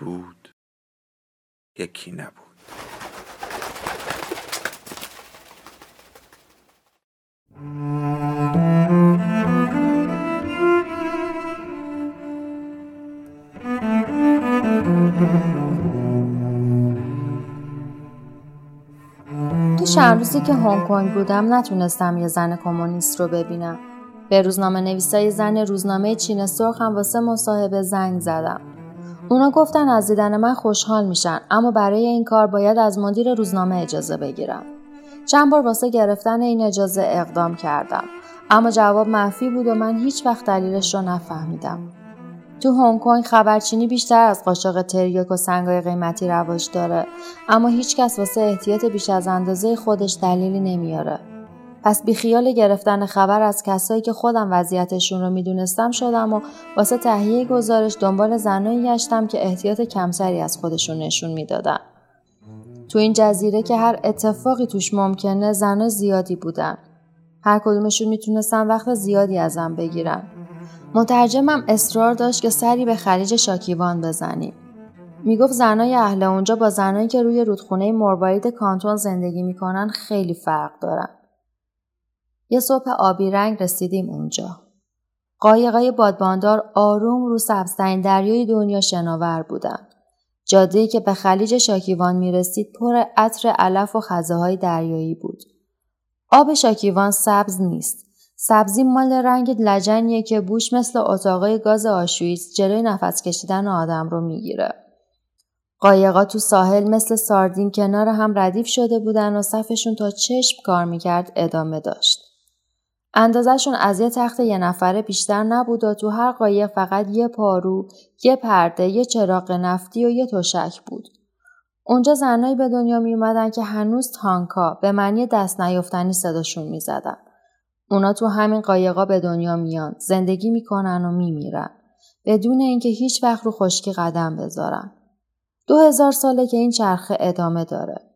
بود یکی نبود تو چند روزی که هنگ کنگ بودم نتونستم یه زن کمونیست رو ببینم. به روزنامه نویسای زن روزنامه چین سرخ هم واسه مصاحبه زنگ زدم. اونا گفتن از دیدن من خوشحال میشن اما برای این کار باید از مدیر روزنامه اجازه بگیرم. چند بار واسه گرفتن این اجازه اقدام کردم اما جواب منفی بود و من هیچ وقت دلیلش رو نفهمیدم. تو هنگ کنگ خبرچینی بیشتر از قاشق تریاک و سنگای قیمتی رواج داره اما هیچکس واسه احتیاط بیش از اندازه خودش دلیلی نمیاره. پس بیخیال گرفتن خبر از کسایی که خودم وضعیتشون رو می‌دونستم شدم و واسه تهیه گزارش دنبال زنایی گشتم که احتیاط کمتری از خودشون نشون می‌دادن. تو این جزیره که هر اتفاقی توش ممکنه زنای زیادی بودن. هر کدومشون می‌تونستن وقت زیادی ازم بگیرن. مترجمم اصرار داشت که سری به خلیج شاکیوان بزنیم. می‌گفت زنای اهل اونجا با زنایی که روی رودخونه مروارید کانتون زندگی می‌کنن خیلی فرق دارن. یه صبح آبی رنگ رسیدیم اونجا. قایقای بادباندار آروم رو سبزترین دریای دنیا شناور بودن. جاده‌ای که به خلیج شاکیوان می‌رسید پر عطر علف و خزه های دریایی بود. آب شاکیوان سبز نیست. سبزی مال رنگ لجنیه که بوش مثل اتاقای گاز آشویز جلوی نفس کشیدن آدم رو می‌گیره. قایقا تو ساحل مثل ساردین کنار هم ردیف شده بودن و صفشون تا چشم کار می‌کرد ادامه داشت. اندازشون از یه تخت یه نفره بیشتر نبود و تو هر قایق فقط یه پارو، یه پرده، یه چراغ نفتی و یه تشک بود. اونجا زنایی به دنیا می اومدن که هنوز تانکا به معنی دست نیفتنی صداشون می زدن. اونا تو همین قایقا به دنیا میان، زندگی می‌کنن و میمیرن. بدون اینکه هیچ وقت رو خشکی قدم بذارن. دو هزار ساله که این چرخه ادامه داره.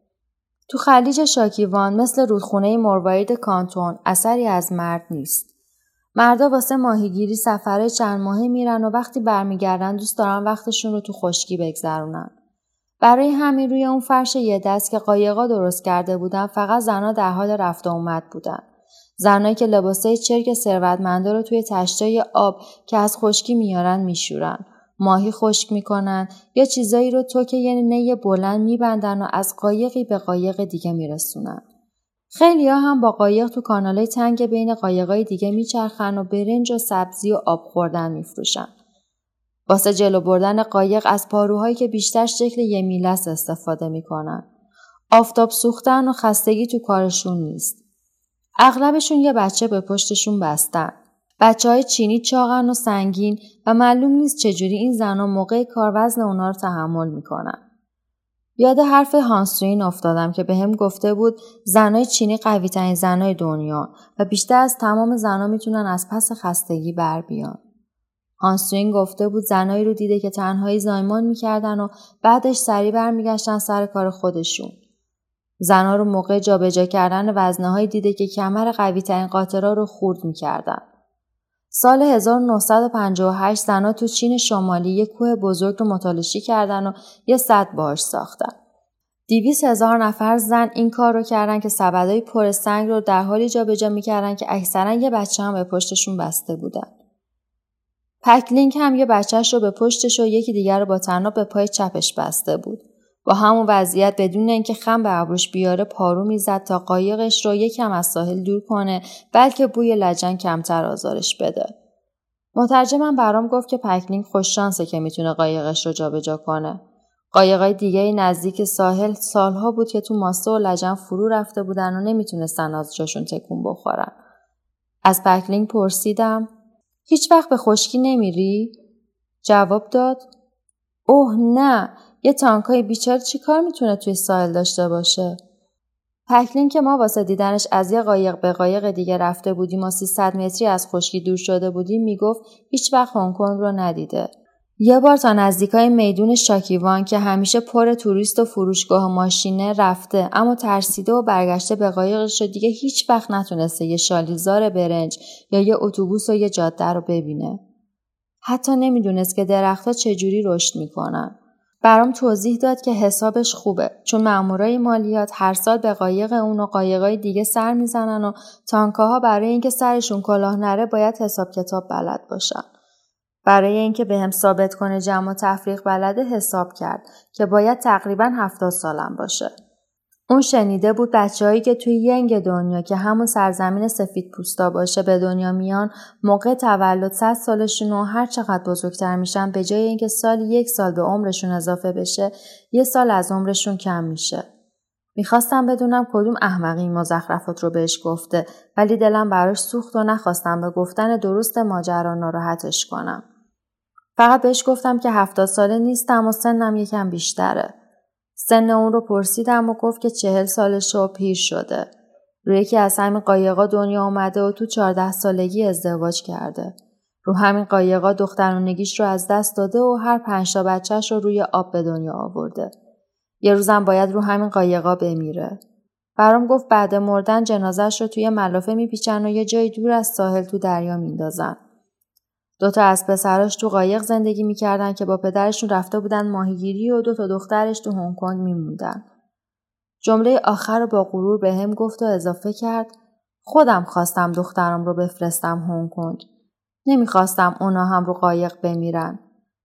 تو خلیج شاکیوان مثل رودخونه مروارید کانتون اثری از مرد نیست. مردا واسه ماهیگیری سفره چند ماهه میرن و وقتی برمیگردن دوست دارن وقتشون رو تو خشکی بگذرونن. برای همین روی اون فرش یه دست که قایقا درست کرده بودن فقط زنها در حال رفت اومد بودن. زنایی که لباسای چرک ثروتمندا رو توی تشتای آب که از خشکی میارن میشورن. ماهی خشک می‌کنن یا چیزایی رو تو که یه نی بلند میبندن و از قایقی به قایق دیگه میرسونن. خیلی ها هم با قایق تو کانالای تنگ بین قایقای دیگه میچرخن و برنج و سبزی و آب خوردن میفروشن. واسه جلو بردن قایق از پاروهایی که بیشتر شکل یه میلس استفاده می‌کنن. آفتاب سوختن و خستگی تو کارشون نیست. اغلبشون یه بچه به پشتشون بستن. بچه های چینی چاقن و سنگین و معلوم نیست چجوری این زنها موقع کار وزن اونا رو تحمل می‌کنن. یاد حرف هانسوین افتادم که به هم گفته بود زنای چینی قوی ترین زنای دنیا و بیشتر از تمام زنها می‌تونن از پس خستگی بر بیان. هانسوین گفته بود زنایی رو دیده که تنهایی زایمان می‌کردن و بعدش سریع برمیگشتن سر کار خودشون. زنها رو موقع جابجا کردن وزنه دیده که کمر قوی ترین قاطرها رو خورد می‌کردن. سال 1958 زنها تو چین شمالی یک کوه بزرگ رو متالشی کردن و یه صد باش ساختن. دیویس هزار نفر زن این کار رو کردن که سبدهای پر سنگ رو در حالی جابجا می‌کردن که اکثرا یه بچه هم به پشتشون بسته بودن. پکلینگ هم یه بچهش رو به پشتش و یکی دیگر رو با تناب به پای چپش بسته بود. با همون وضعیت بدون اینکه خم به ابروش بیاره پارو می‌زد تا قایقش رو یکم از ساحل دور کنه بلکه بوی لجن کمتر آزارش بده. مترجمم برام گفت که پکلینگ خوش شانسه که می‌تونه قایقش رو جابجا کنه. قایقای دیگه نزدیک ساحل سالها بود که تو ماسه و لجن فرو رفته بودن و نمی‌تونستن از جاشون تکون بخورن. از پکلینگ پرسیدم هیچ وقت به خشکی نمیری؟ جواب داد اوه نه. یه تانکای بیچاره چی کار می‌تونه توی ساحل داشته باشه؟ پکلین که ما واسه دیدنش از یه قایق به قایق دیگه رفته بودیم و 300 متری از خشکی دور شده بودیم می‌گفت هیچ وقت هنگ کنگ رو ندیده. یه بار تا نزدیکای میدون شاکیوان که همیشه پر توریست و فروشگاه و ماشینه رفته اما ترسیده و برگشته به قایقش و دیگه هیچ وقت نتونسته یه شالیزار برنج یا یه اتوبوس و یه جاده رو ببینه. حتی نمی‌دونست که درختها چجوری رشد می‌کنن. برام توضیح داد که حسابش خوبه چون مامورای مالیات هر سال به قایق اون و قایقای دیگه سر می‌زنن و تانکاها برای اینکه سرشون کلاه نره باید حساب کتاب بلد باشن. برای اینکه بهم ثابت کنه جمع و تفریق بلده حساب کرد که باید تقریبا هفتاد سالم باشه. اون شنیده بود بچههایی که توی ینگ دنیا که همون سرزمین سفید پوستا باشه به دنیا میان موقع تولد صد سالشون و هر چقدر بزرگتر میشن به جای اینکه سال یک سال به عمرشون اضافه بشه یه سال از عمرشون کم میشه. می‌خواستم بدونم کدوم احمقی این مزخرفات رو بهش گفته ولی دلم براش سوخت و نخواستم به گفتن درست ماجرا ناراحتش کنم. فقط بهش گفتم که هفتاد ساله نیستم و سنم یکم بیشتره. سن اون رو پرسیدم و گفت که چهل سالش و پیر شده. روی یکی از همین قایقا دنیا آمده و تو چهارده سالگی ازدواج کرده. رو همین قایقا دخترونگیش رو از دست داده و هر پنج تا بچهش رو روی آب به دنیا آورده. یه روزم باید رو همین قایقا بمیره. برام گفت بعد مردن جنازش رو توی ملافه میپیچن و یه جای دور از ساحل تو دریا میندازن. دوتا از پسراش تو قایق زندگی می‌کردن که با پدرشون رفته بودن ماهیگیری و دوتا دخترش تو هنگ کنگ میموندن. جمله آخر رو با غرور به هم گفت و اضافه کرد خودم خواستم دخترم رو بفرستم هنگ کنگ. نمی‌خواستم اونا هم رو قایق بمیرن.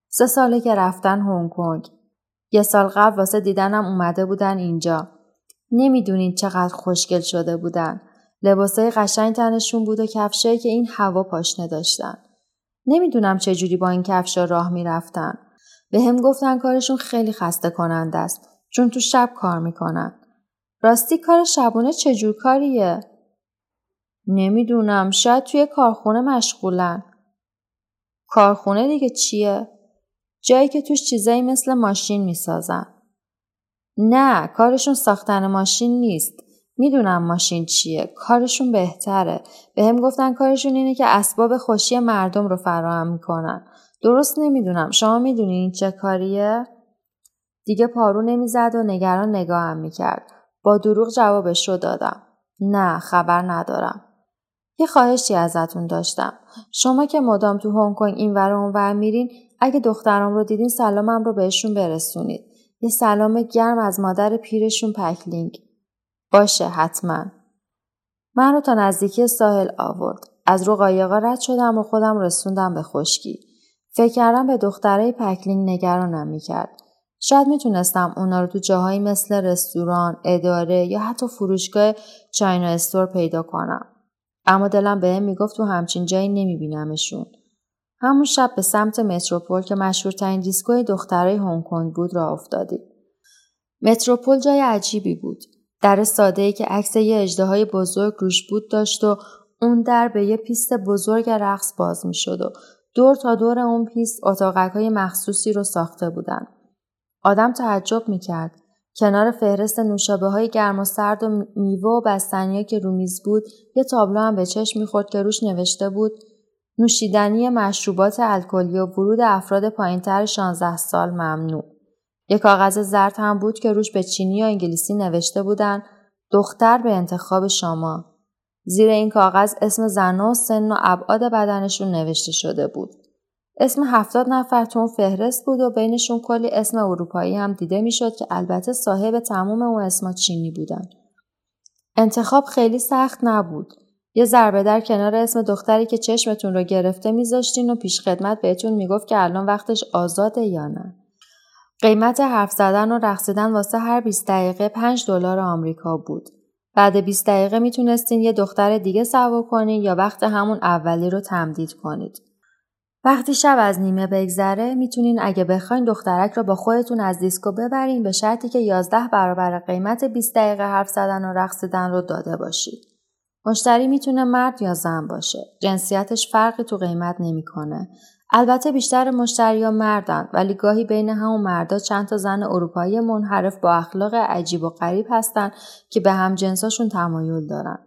سه ساله که رفتن هنگ کنگ. یه سال قبل واسه دیدنم اومده بودن اینجا. نمی‌دونین چقدر خوشگل شده بودن. لباسای قشنگ تنشون بود و کفشایی که این هوا پاشنه داشتن. نمی‌دونم چجوری با این کفشا راه می‌رفتن. به هم گفتن کارشون خیلی خسته کننده است چون تو شب کار می‌کنن. راستی کار شبونه چجور کاریه؟ نمی‌دونم شاید توی کارخونه مشغولن. کارخونه دیگه چیه؟ جایی که توش چیزایی مثل ماشین می‌سازن. نه کارشون ساختن ماشین نیست. می‌دونم ماشین چیه کارشون بهتره. به هم گفتن کارشون اینه که اسباب خوشی مردم رو فراهم می‌کنن. درست نمی‌دونم. شما می‌دونین چه کاریه؟ دیگه پارو نمی‌زد و نگران نگاهم می‌کرد. با دروغ جوابش رو دادم. نه خبر ندارم. یه خواهشی ازتون داشتم. شما که مدام تو هنگ کنگ این ور اونور میرین اگه دخترام رو دیدین سلامم رو بهشون برسونید. یه سلام گرم از مادر پیرشون پکلینگ باشه حتما. من رو تا نزدیکی ساحل آورد. از رو قایقا رد شدم و خودم رسوندم به خشکی. فکر کردن به دخترای پکلینگ نگرانم می‌کرد. شاید می‌تونستم اونا رو تو جاهایی مثل رستوران، اداره یا حتی فروشگاه China store پیدا کنم. اما دلم بهم می‌گفت تو همچین جایی نمیبینمشون. همون شب به سمت متروپول که مشهورترین دیسکوی دخترای هنگ کنگ بود راه افتادیم. متروپول جای عجیبی بود. در ساده ای که عکس یه اژدهای بزرگ روش بود داشت و اون در به یه پیست بزرگ رقص باز می شد و دور تا دور اون پیست اتاقک های مخصوصی رو ساخته بودن. آدم تعجب می کرد. کنار فهرست نوشابه های گرم و سرد و میوه و بستنیا که رو میز بود یه تابلو هم به چشم می‌خورد که روش نوشته بود نوشیدنی مشروبات الکلی و ورود افراد پایینتر 16 سال ممنوع. یک کاغذ زرد هم بود که روش به چینی یا انگلیسی نوشته بودن دختر به انتخاب شما. زیر این کاغذ اسم زن و سن و ابعاد بدنشون نوشته شده بود. اسم هفتاد نفر تو فهرست بود و بینشون کلی اسم اروپایی هم دیده می‌شد که البته صاحب تمام اون اسما چینی بودن. انتخاب خیلی سخت نبود. یه ضربه در کنار اسم دختری که چشمتون رو گرفته میذاشتین و پیش خدمت بهتون می‌گفت که الان وقتش آزاده یا نه. قیمت حرف زدن و رقصیدن واسه هر 20 دقیقه 5 دلار آمریکا بود. بعد 20 دقیقه می‌تونستین یه دختر دیگه سوا کنین یا وقت همون اولی رو تمدید کنید. وقتی شب از نیمه بگذره می‌تونین اگه بخواین دخترک رو با خودتون از دیسکو ببرین به شرطی که 11 برابر قیمت 20 دقیقه حرف زدن و رقصیدن رو داده باشید. مشتری می‌تونه مرد یا زن باشه. جنسیتش فرقی تو قیمت نمی‌کنه. البته بیشتر مشتریا مردن ولی گاهی بین همون مردا چند تا زن اروپایی منحرف با اخلاق عجیب و غریب هستن که به هم جنساشون تمایل دارن.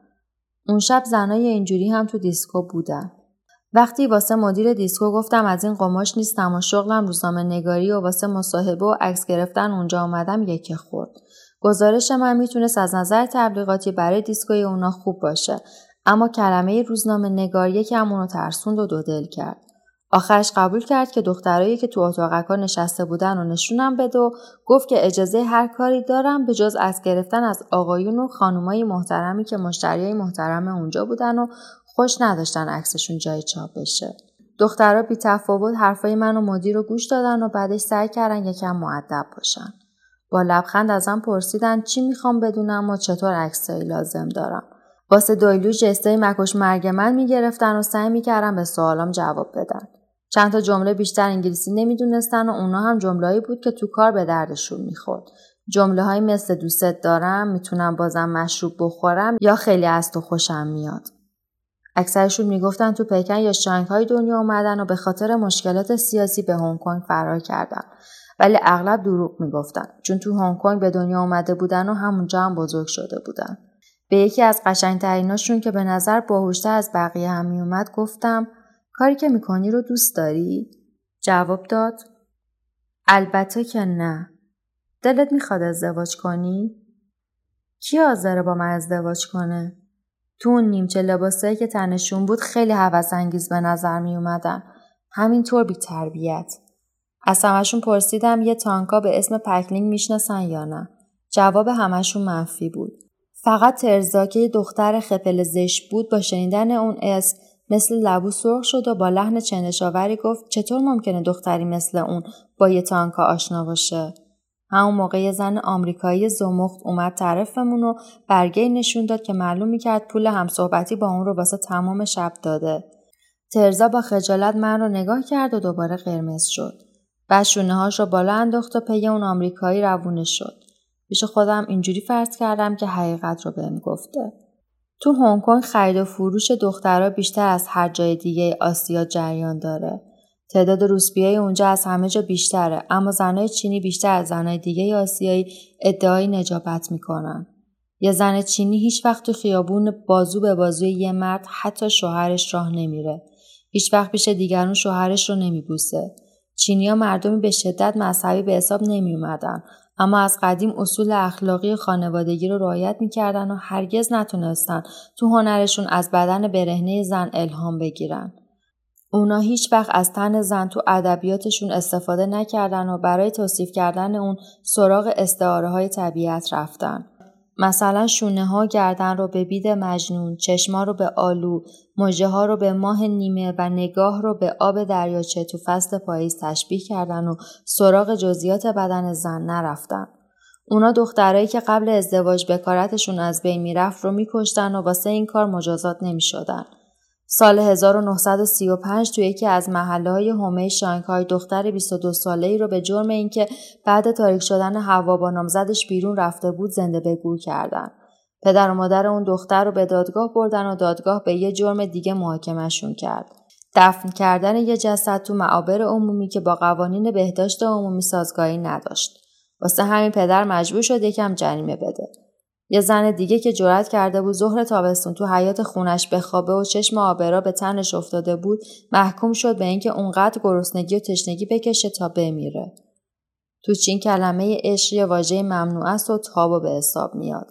اون شب زنای اینجوری هم تو دیسکو بودن. وقتی واسه مدیر دیسکو گفتم از این قماش نیستم و شغلم روزنامه نگاریه و واسه مصاحبه و عکس گرفتن اونجا آمدم یکه خورد. گزارش من می‌تونست از نظر تبلیغاتی برای دیسکوی اونا خوب باشه اما کلمه روزنامه نگار یکم اونو ترسوند و دودل کرد. آخرش قبول کرد که دخترایی که تو اتاقکا نشسته بودن و نشونم بده و گفت که اجازه هر کاری دارم به جز از گرفتن از آقایون و خانومای محترمی که مشتریای محترم اونجا بودن و خوش نداشتن عکسشون جای چاپ بشه. دخترها بی تفاوت حرفای من و مدیر رو گوش دادن و بعدش سعی کردن یکم معدب باشن. با لبخند ازم پرسیدن چی می‌خوام بدونم و چطور عکسایی لازم دارم. واسه دویلو جستای مکش مرگ من می‌گرفتن و سعی می‌کردم به سوالام جواب بدن. چند تا جمله بیشتر انگلیسی نمی‌دونستن و اونا هم جملهایی بود که تو کار به دردشون می‌خورد. جمله های مثل دوستت دارم، می‌تونم بازم مشروب بخورم یا خیلی از تو خوشم میاد. اکثرشون می‌گفتن تو پکن یا های دنیا اومدن و به خاطر مشکلات سیاسی به هنگ کنگ فرار کردن. ولی اغلب دروغ می‌گفتن چون تو هنگ کنگ به دنیا اومده بودن و همونجا هم بزرگ شده بودن. به یکی از قشنگتریناشون که به نظر باهوشتر از بقیه هم میومد گفتم کاری که می‌کنی رو دوست داری؟ جواب داد البته که نه. دلت می‌خواد ازدواج کنی؟ کی حاضره با من ازدواج کنه؟ تو اون نیمچه لباسایی که تنشون بود خیلی حوث انگیز به نظر می اومدن. همینطور بی تربیت. از همشون پرسیدم یه تانکا به اسم پکلینگ می‌شناسن یا نه. جواب همشون منفی بود. فقط ترزا که دختر خپل زشت بود با شنیدن اون اسم مثل لبو سرخ شد و با لحن چندشاوری گفت چطور ممکنه دختری مثل اون با یه تانکا آشنا باشه؟ همون موقع یه زن آمریکایی زمخت اومد طرفمون و برگه نشون داد که معلوم می‌کرد پول همصحبتی با اون رو واسه تمام شب داده. ترزا با خجالت من رو نگاه کرد و دوباره قرمز شد. بعد شونه هاش رو بالا انداخت و پی اون آمریکایی روونه شد. پیش خودم اینجوری فرض کردم که حقیقت رو بهم گفته. تو هنگ کنگ خرید و فروش دخترها بیشتر از هر جای دیگه آسیا جریان داره. تعداد روسپیای اونجا از همه جا بیشتره اما زنای چینی بیشتر از زنای دیگه آسیایی ادعای نجابت می‌کنن. یه زن چینی هیچ وقت تو خیابون بازو به بازوی یه مرد حتی شوهرش راه نمیره. هیچ وقت پیش دیگران شوهرش رو نمیبوسه. چینیا مردمی به شدت مذهبی به حساب نمی اومدن. اما از قدیم اصول اخلاقی خانوادگی رو رعایت می‌کردن و هرگز نتونستن تو هنرشون از بدن برهنه زن الهام بگیرن. اونا هیچ وقت از تن زن تو ادبیاتشون استفاده نکردن و برای توصیف کردن اون سراغ استعاره های طبیعت رفتن. مثلا شونه ها گردن رو به بید مجنون، چشما رو به آلو، مجه ها رو به ماه نیمه و نگاه رو به آب دریاچه تو فصل پاییز تشبیه کردن و سراغ جزئیات بدن زن نرفتن. اونا دخترایی که قبل ازدواج بکارتشون از بین می‌رفت رو میکشتن و واسه این کار مجازات نمی‌شدن. سال 1935 توی یکی از محله های هومه شانگهای دختر 22 ساله ای رو به جرم اینکه بعد تاریک شدن هوا با نامزدش بیرون رفته بود زنده به گور کردن. پدر و مادر اون دختر رو به دادگاه بردن و دادگاه به یه جرم دیگه محاکمشون کرد. دفن کردن یه جسد تو معابر عمومی که با قوانین بهداشت عمومی سازگاری نداشت. واسه همین پدر مجبور شد یکم جریمه بده. یه زن دیگه که جرأت کرده بود ظهر تابستون تو حیات خونش بخوابه و چشم آبرا به تنش افتاده بود محکوم شد به اینکه اونقدر گرسنگی و تشنگی بکشه تا بمیره. تو چین کلمه عشق یه واژه ممنوع است و تابو به حساب میاد.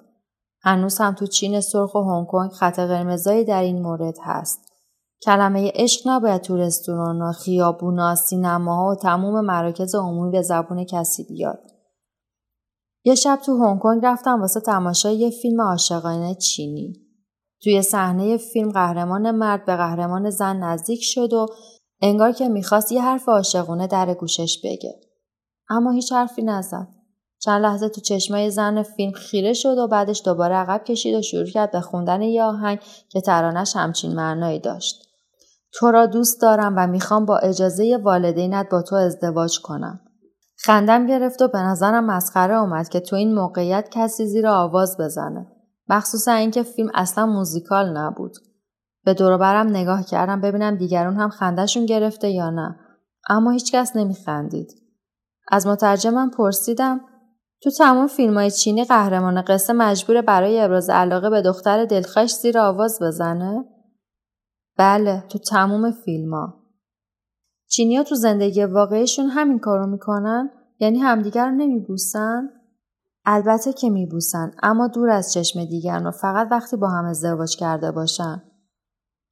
هنوز هم تو چین سرخ و هنگ کنگ خط قرمزایی در این مورد هست. کلمه عشق نباید تو رستوران خیابونا سینماها و تموم مراکز عمومی به زبون کسی بیاد. یه شب تو هنگ کنگ رفتم واسه تماشای یه فیلم عاشقانه چینی. توی صحنه فیلم قهرمان مرد به قهرمان زن نزدیک شد و انگار که می‌خواست یه حرف عاشقونه در گوشش بگه. اما هیچ حرفی نزد. چند لحظه تو چشمای زن فیلم خیره شد و بعدش دوباره عقب کشید و شروع کرد به خوندن یه آهنگ که ترانش همچین معنایی داشت. تو را دوست دارم و می‌خوام با اجازه والدینت با تو ازدواج کنم. خندم گرفت و به نظرم مسخره اومد که تو این موقعیت کسی زیر آواز بزنه. مخصوصا اینکه فیلم اصلا موزیکال نبود. به برم نگاه کردم ببینم دیگرون هم خندهشون گرفته یا نه. اما هیچکس نمیخندید. از مترجمم پرسیدم تو تمام فیلم های چینی قهرمان قصه مجبور برای ابراز علاقه به دختر دلخوش زیر آواز بزنه؟ بله تو تموم فیلم ها. چینی تو زندگی واقعیشون همین کارو می‌کنن؟ یعنی همدیگر رو نمیبوسن؟ البته که میبوسن اما دور از چشم دیگران و فقط وقتی با هم ازدواج کرده باشن.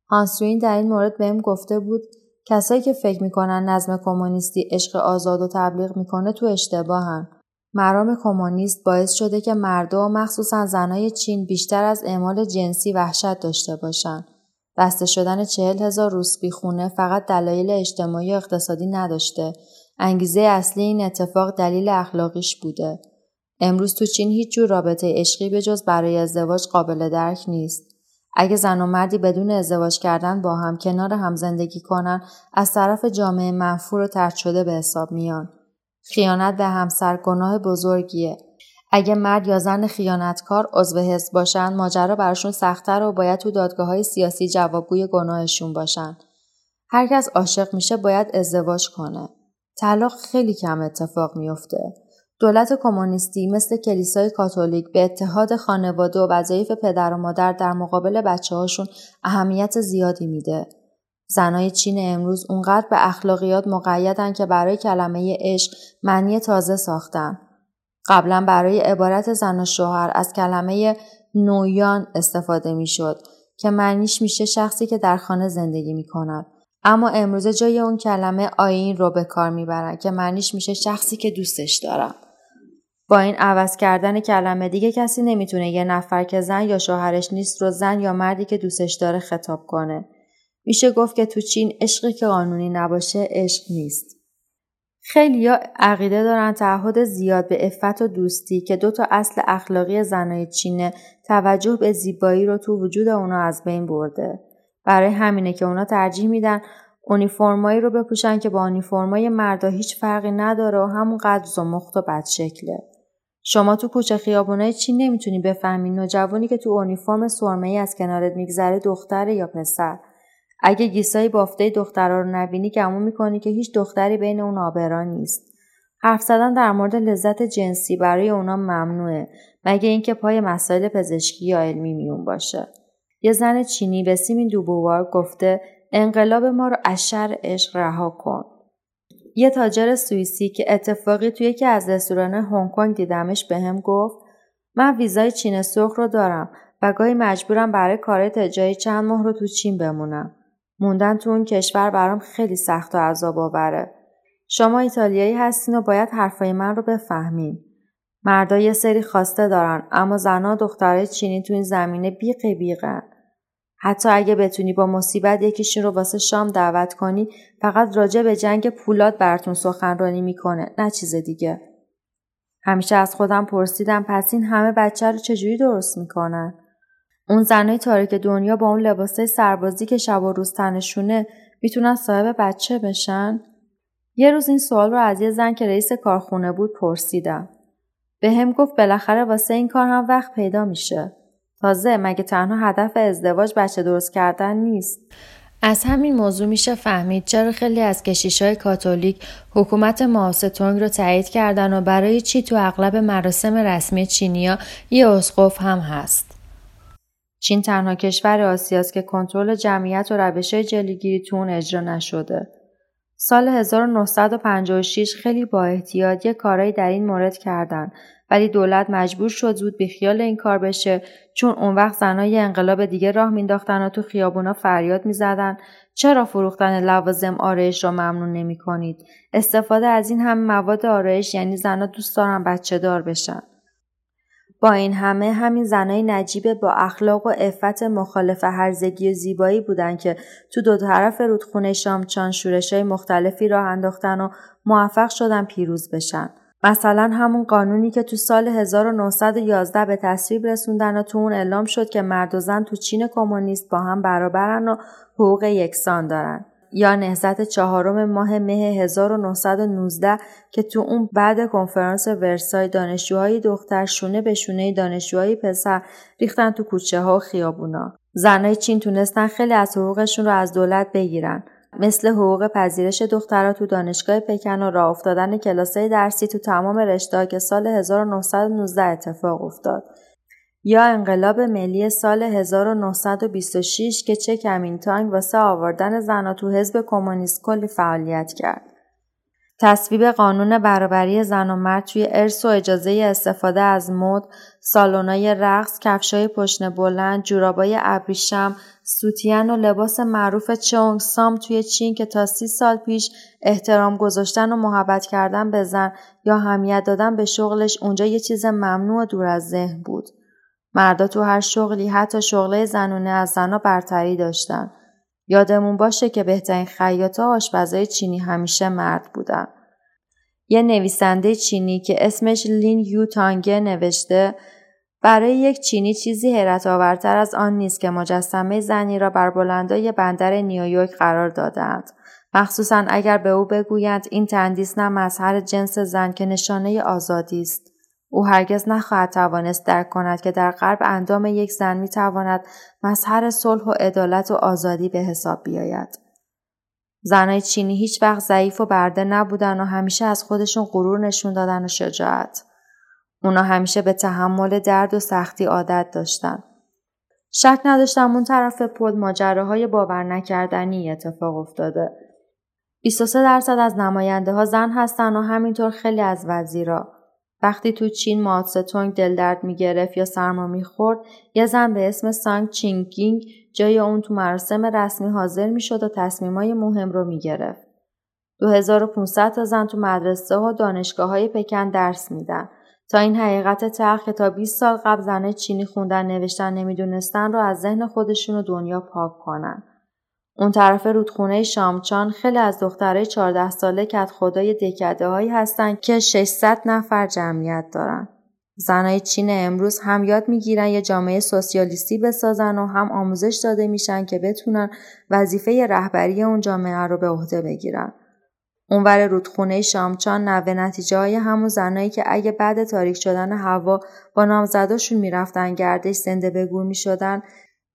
هانسوین در این مورد بهم گفته بود کسایی که فکر می‌کنن نظم کمونیستی عشق آزاد و تبلیغ می‌کنه تو اشتباهن. مرام کمونیست باعث شده که مردم مخصوصا زنای چین بیشتر از اعمال جنسی وحشت داشته باشند. بسته شدن چهل هزار روسبی خونه فقط دلایل اجتماعی و اقتصادی نداشته. انگیزه اصلی این اتفاق دلیل اخلاقیش بوده. امروز تو چین هیچ جور رابطه عشقی به جز برای ازدواج قابل درک نیست. اگه زن و مردی بدون ازدواج کردن با هم کنار هم زندگی کنن از طرف جامعه منفور و ترد شده به حساب میان. خیانت به همسر گناه بزرگیه. اگه مرد یا زن خیانتکار عضو حزب باشن ماجرا براشون سختتر و باید تو دادگاه های سیاسی جوابگوی گناهشون باشن. هر کس عاشق میشه باید ازدواج کنه. طلاق خیلی کم اتفاق میافته. دولت کمونیستی مثل کلیسای کاتولیک به اتحاد خانواده و وظایف پدر و مادر در مقابل بچه هاشون اهمیت زیادی میده. زنای چین امروز اونقدر به اخلاقیات مقیدن که برای کلمه عشق معنی تازه ساختن. قبلا برای عبارت زن و شوهر از کلمه نویان استفاده می‌شد که معنیش میشه شخصی که در خانه زندگی می کند. اما امروز جای اون کلمه آین رو به کار می‌برن که معنیش میشه شخصی که دوستش دارم. با این عوض کردن کلمه دیگه کسی نمی‌تونه یه نفر که زن یا شوهرش نیست رو زن یا مردی که دوستش داره خطاب کنه. میشه گفت که تو چین عشقی که قانونی نباشه عشق نیست. خیلی یا عقیده دارن تعهد زیاد به افت و دوستی که دو تا اصل اخلاقی زنای چینه توجه به زیبایی رو تو وجود اونا از بین برده. برای همینه که اونا ترجیح میدن اونیفرمایی رو بپوشن که با اونیفرمای مردا هیچ فرقی نداره و همون قد و بد شکله. شما تو کوچه خیابونای چین نمی‌تونی بفهمی نوجوانی که تو اونیفرم سرمه ای از کنارت میگذره دختره یا پسر. اگه گیسای بافته دخترها رو نبینی گمون می‌کنی که هیچ دختری بین اون آبرا نیست. حرف زدن در مورد لذت جنسی برای اونا ممنوعه مگه اینکه پای مسائل پزشکی یا علمی میون باشه. یه زن چینی به سیمین دوبوار گفته انقلاب ما رو از شر عشق رها کن. یه تاجر سوئیسی که اتفاقی توی یکی از رستوران هنگ کنگ دیدمش بهم به گفت من ویزای چین سرخ رو دارم و گاهی مجبورم برای کار تجاری چند ماه رو تو چین بمونم. موندن تو اون کشور برام خیلی سخت و عذاب آوره. شما ایتالیایی هستین و باید حرفای من رو بفهمین. مردا یه سری خواسته دارن اما زنها دخترای چینی تو این زمینه بیق بیقن. حتی اگه بتونی با مصیبت یکیشون رو واسه شام دعوت کنی فقط راجع به جنگ پولاد براتون سخنرانی می‌کنه نه چیز دیگه. همیشه از خودم پرسیدم پس این همه بچه رو چجوری درست می‌کنن؟ اون زنای تاریک دنیا با اون لباسای سربازی که شب و روز تنشونه می‌تونن صاحب بچه بشن؟ یه روز این سوال رو از یه زن که رئیس کارخونه بود پرسیدم. به هم گفت بالاخره واسه این کار هم وقت پیدا میشه. تازه مگه تنها هدف ازدواج بچه درست کردن نیست. از همین موضوع میشه فهمید چرا خیلی از کشیش های کاتولیک حکومت ماوستونگ رو تایید کردن و برای چی تو اغلب مراسم رسمی چینیا یه اسقف هم هست. چین تنها کشور آسیاست که کنترل جمعیت و روش جلیگیری تو اون اجرا نشده. سال 1956 خیلی با احتیاط یه کارایی در این مورد کردن ولی دولت مجبور شد زود بیخیال این کار بشه چون اون وقت زنای انقلاب دیگه راه مینداختن و تو خیابونا فریاد می‌زدن چرا فروختن لوازم آرایش را ممنون نمی کنید؟ استفاده از این هم مواد آرایش یعنی زنها دوست دارن بچه دار بشن. با این همه همین زنای نجیبه با اخلاق و عفت مخالف هرزگی و زیبایی بودن که تو دو طرف رودخونه شامچان شورش های مختلفی راه انداختن و موفق شدن پیروز بشن. مثلا همون قانونی که تو سال 1911 به تصویب رسوندن و تو اون اعلام شد که مرد و زن تو چین کمونیست با هم برابرن و حقوق یکسان دارن. یا نهزت چهارم ماه مه 1919 که تو اون بعد کنفرانس ورسای دانشجوهای دختر شونه به شونه دانشجوهای پسر ریختن تو کوچه ها و خیابونا. زنای چین تونستن خیلی از حقوقشون رو از دولت بگیرن. مثل حقوق پذیرش دخترها تو دانشگاه پکن و راه افتادن کلاسای درسی تو تمام رشته که سال 1919 اتفاق افتاد. یا انقلاب ملی سال 1926 که چه کمینتانگ واسه آوردن زنها تو حزب کمونیست کلی فعالیت کرد. تصویب قانون برابری زن و مرد توی ارث و اجازه استفاده از مد، سالن‌های رقص، کفشای پشن بلند، جورابای ابریشم، سوتین و لباس معروف چونگ سام توی چین که تا سی سال پیش احترام گذاشتن و محبت کردن به زن یا همیت دادن به شغلش اونجا یه چیز ممنوع و دور از ذهن بود. مردا تو هر شغلی حتی شغله زنونه از زنها برتری داشتن. یادمون باشه که بهترین خیاطا آشپزای چینی همیشه مرد بودن. یه نویسنده چینی که اسمش لین یو تانگه نوشته برای یک چینی چیزی حیرت آورتر از آن نیست که مجسمه زنی را بر بلندای بندر نیویورک قرار دادند. مخصوصا اگر به او بگویند این تندیس نه مظهر جنس زن که نشانه آزادی است. او هرگز نخواهد توانست درک کند که در غرب اندام یک زن می تواند مظهر صلح و عدالت و آزادی به حساب بیاید. زنای چینی هیچ وقت ضعیف و برده نبودن و همیشه از خودشون غرور نشون دادن و شجاعت. اونا همیشه به تحمل درد و سختی عادت داشتن. شک نداشتم اون طرف پل ماجراهای باور نکردنی اتفاق افتاده. 23 درصد از نماینده ها زن هستن و همینطور خیلی از وزیرا. وقتی تو چین مائو دل‌درد می‌گرفت یا سرما می‌خورد یه زن به اسم سونگ چینگ‌لینگ جای اون تو مراسم رسمی حاضر می‌شد و تصمیمای مهم رو می‌گرفت 2500 تا زن تو مدرسه و دانشگاه های پکن درس میدن تا این حقیقت تلخ که تا 20 سال قبل زن چینی خوندن نوشتن نمی‌دونستن رو از ذهن خودشون و دنیا پاک کنن. اون طرف رودخونه شامچان خیلی از دخترای 14 ساله کت خدای دکده هایی هستن که 600 نفر جمعیت دارن. زنای چین امروز هم یاد می‌گیرن یه جامعه سوسیالیستی بسازن و هم آموزش داده میشن که بتونن وظیفه رهبری اون جامعه رو به عهده بگیرن. اونور رودخونه شامچان نوه نتیجه های همون زنایی که اگه بعد تاریک شدن هوا با نامزداشون می‌رفتن گردش زنده بگور می‌شدن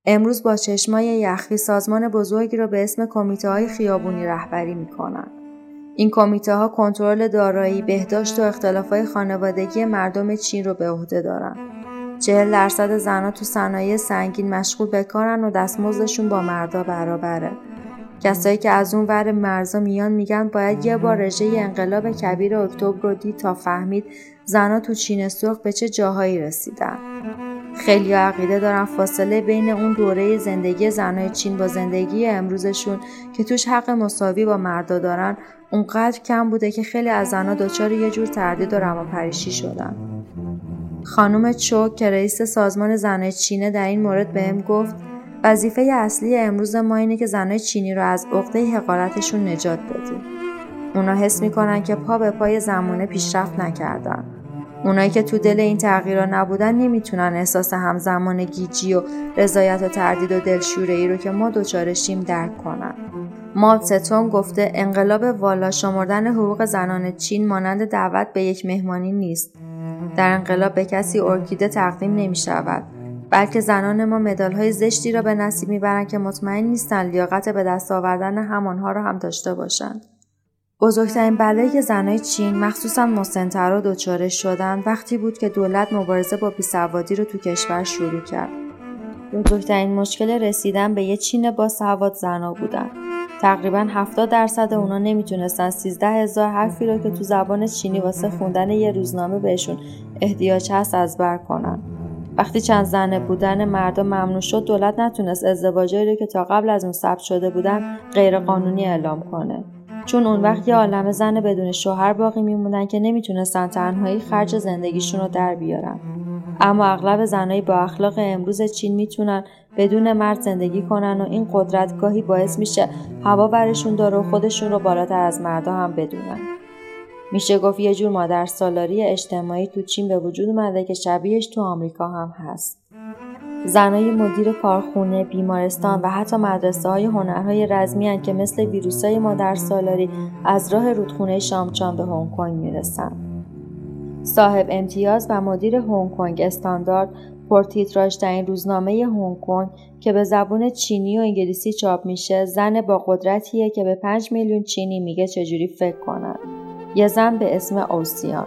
امروز با چشمای یخی سازمان بزرگی را به اسم کمیته های خیابونی رهبری می کنند. این کمیته ها کنترل دارایی، بهداشت و اختلاف های خانوادگی مردم چین رو به عهده دارند. چهل درصد زنها تو صنایع سنگین مشغول به کارن و دستمزدشون با مردا برابره. کسایی که از اون ور مرزا میان میگن باید یه بار رژه انقلاب کبیر اکتبر رو دید تا فهمید زنها تو چین سرخ به چه جاهایی رسیدن. خیلی عقیده دارن فاصله بین اون دوره زندگی زنای چین با زندگی امروزشون که توش حق مساوی با مردا دارن اونقدر کم بوده که خیلی از زنها دچار یه جور تردید و روانپریشی شدن. خانم چوک که رئیس سازمان زنای چینه در این مورد بهم گفت وظیفه اصلی امروز ما اینه که زنای چینی رو از عقده حقارتشون نجات بدیم. اونا حس می‌کنن که پا به پای زمانه پیشرفت نکردن. اونایی که تو دل این تغییرها نبودن نمی‌تونن احساس همزمان گیجی و رضایت و تردید و دلشوره ای رو که ما دچارشیم درک کنن. ماد ستون گفته انقلاب والا شمردن حقوق زنان چین مانند دعوت به یک مهمانی نیست. در انقلاب به کسی ارکیده تقدیم نمی شود. بلکه زنان ما مدال های زشتی را به نصیب می‌برند که مطمئن نیستند لیاقت به دست آوردن همانها را هم داشته باشند. بزرگترین بلایی که زنای چین مخصوصا مسنترا دچار شدن وقتی بود که دولت مبارزه با بیسوادی رو تو کشور شروع کرد. بزرگترین مشکل رسیدن به یه چین با سواد زنا بودن. تقریبا 70 درصد اونا نمی‌تونستن 13 هزار حرفی رو که تو زبان چینی واسه خوندن یه روزنامه بهشون احتیاج هست از بر کنن. وقتی چند زنه بودن مردم ممنوع شد دولت نتونست ازدواجایی رو که تا قبل از اون ثبت شده بودن غیرقانونی اعلام کنه. چون اون وقت یه عالم زن بدون شوهر باقی میمونن که نمی‌تونستن تنهایی خرج زندگیشون رو در بیارن. اما اغلب زنایی با اخلاق امروز چین می‌تونن بدون مرد زندگی کنن و این قدرت گاهی باعث میشه هوا برشون داره و خودشون رو بالاتر از مردا هم بدونن. میشه گفت یه جور مادر سالاری اجتماعی تو چین به وجود اومده که شبیهش تو آمریکا هم هست. زنای مدیر کارخونه، بیمارستان و حتی مدرسه های هنرهای رزمی که مثل ویروسای مادر سالاری از راه رودخونه شامچان به هنگ کنگ می‌رسند. صاحب امتیاز و مدیر هنگ کنگ استاندارد این روزنامه هنگ کنگ که به زبون چینی و انگلیسی چاپ میشه زن با قدرتیه که به 5 میلیون چینی میگه چجوری فکر کنن. یه زن به اسم اوسیان.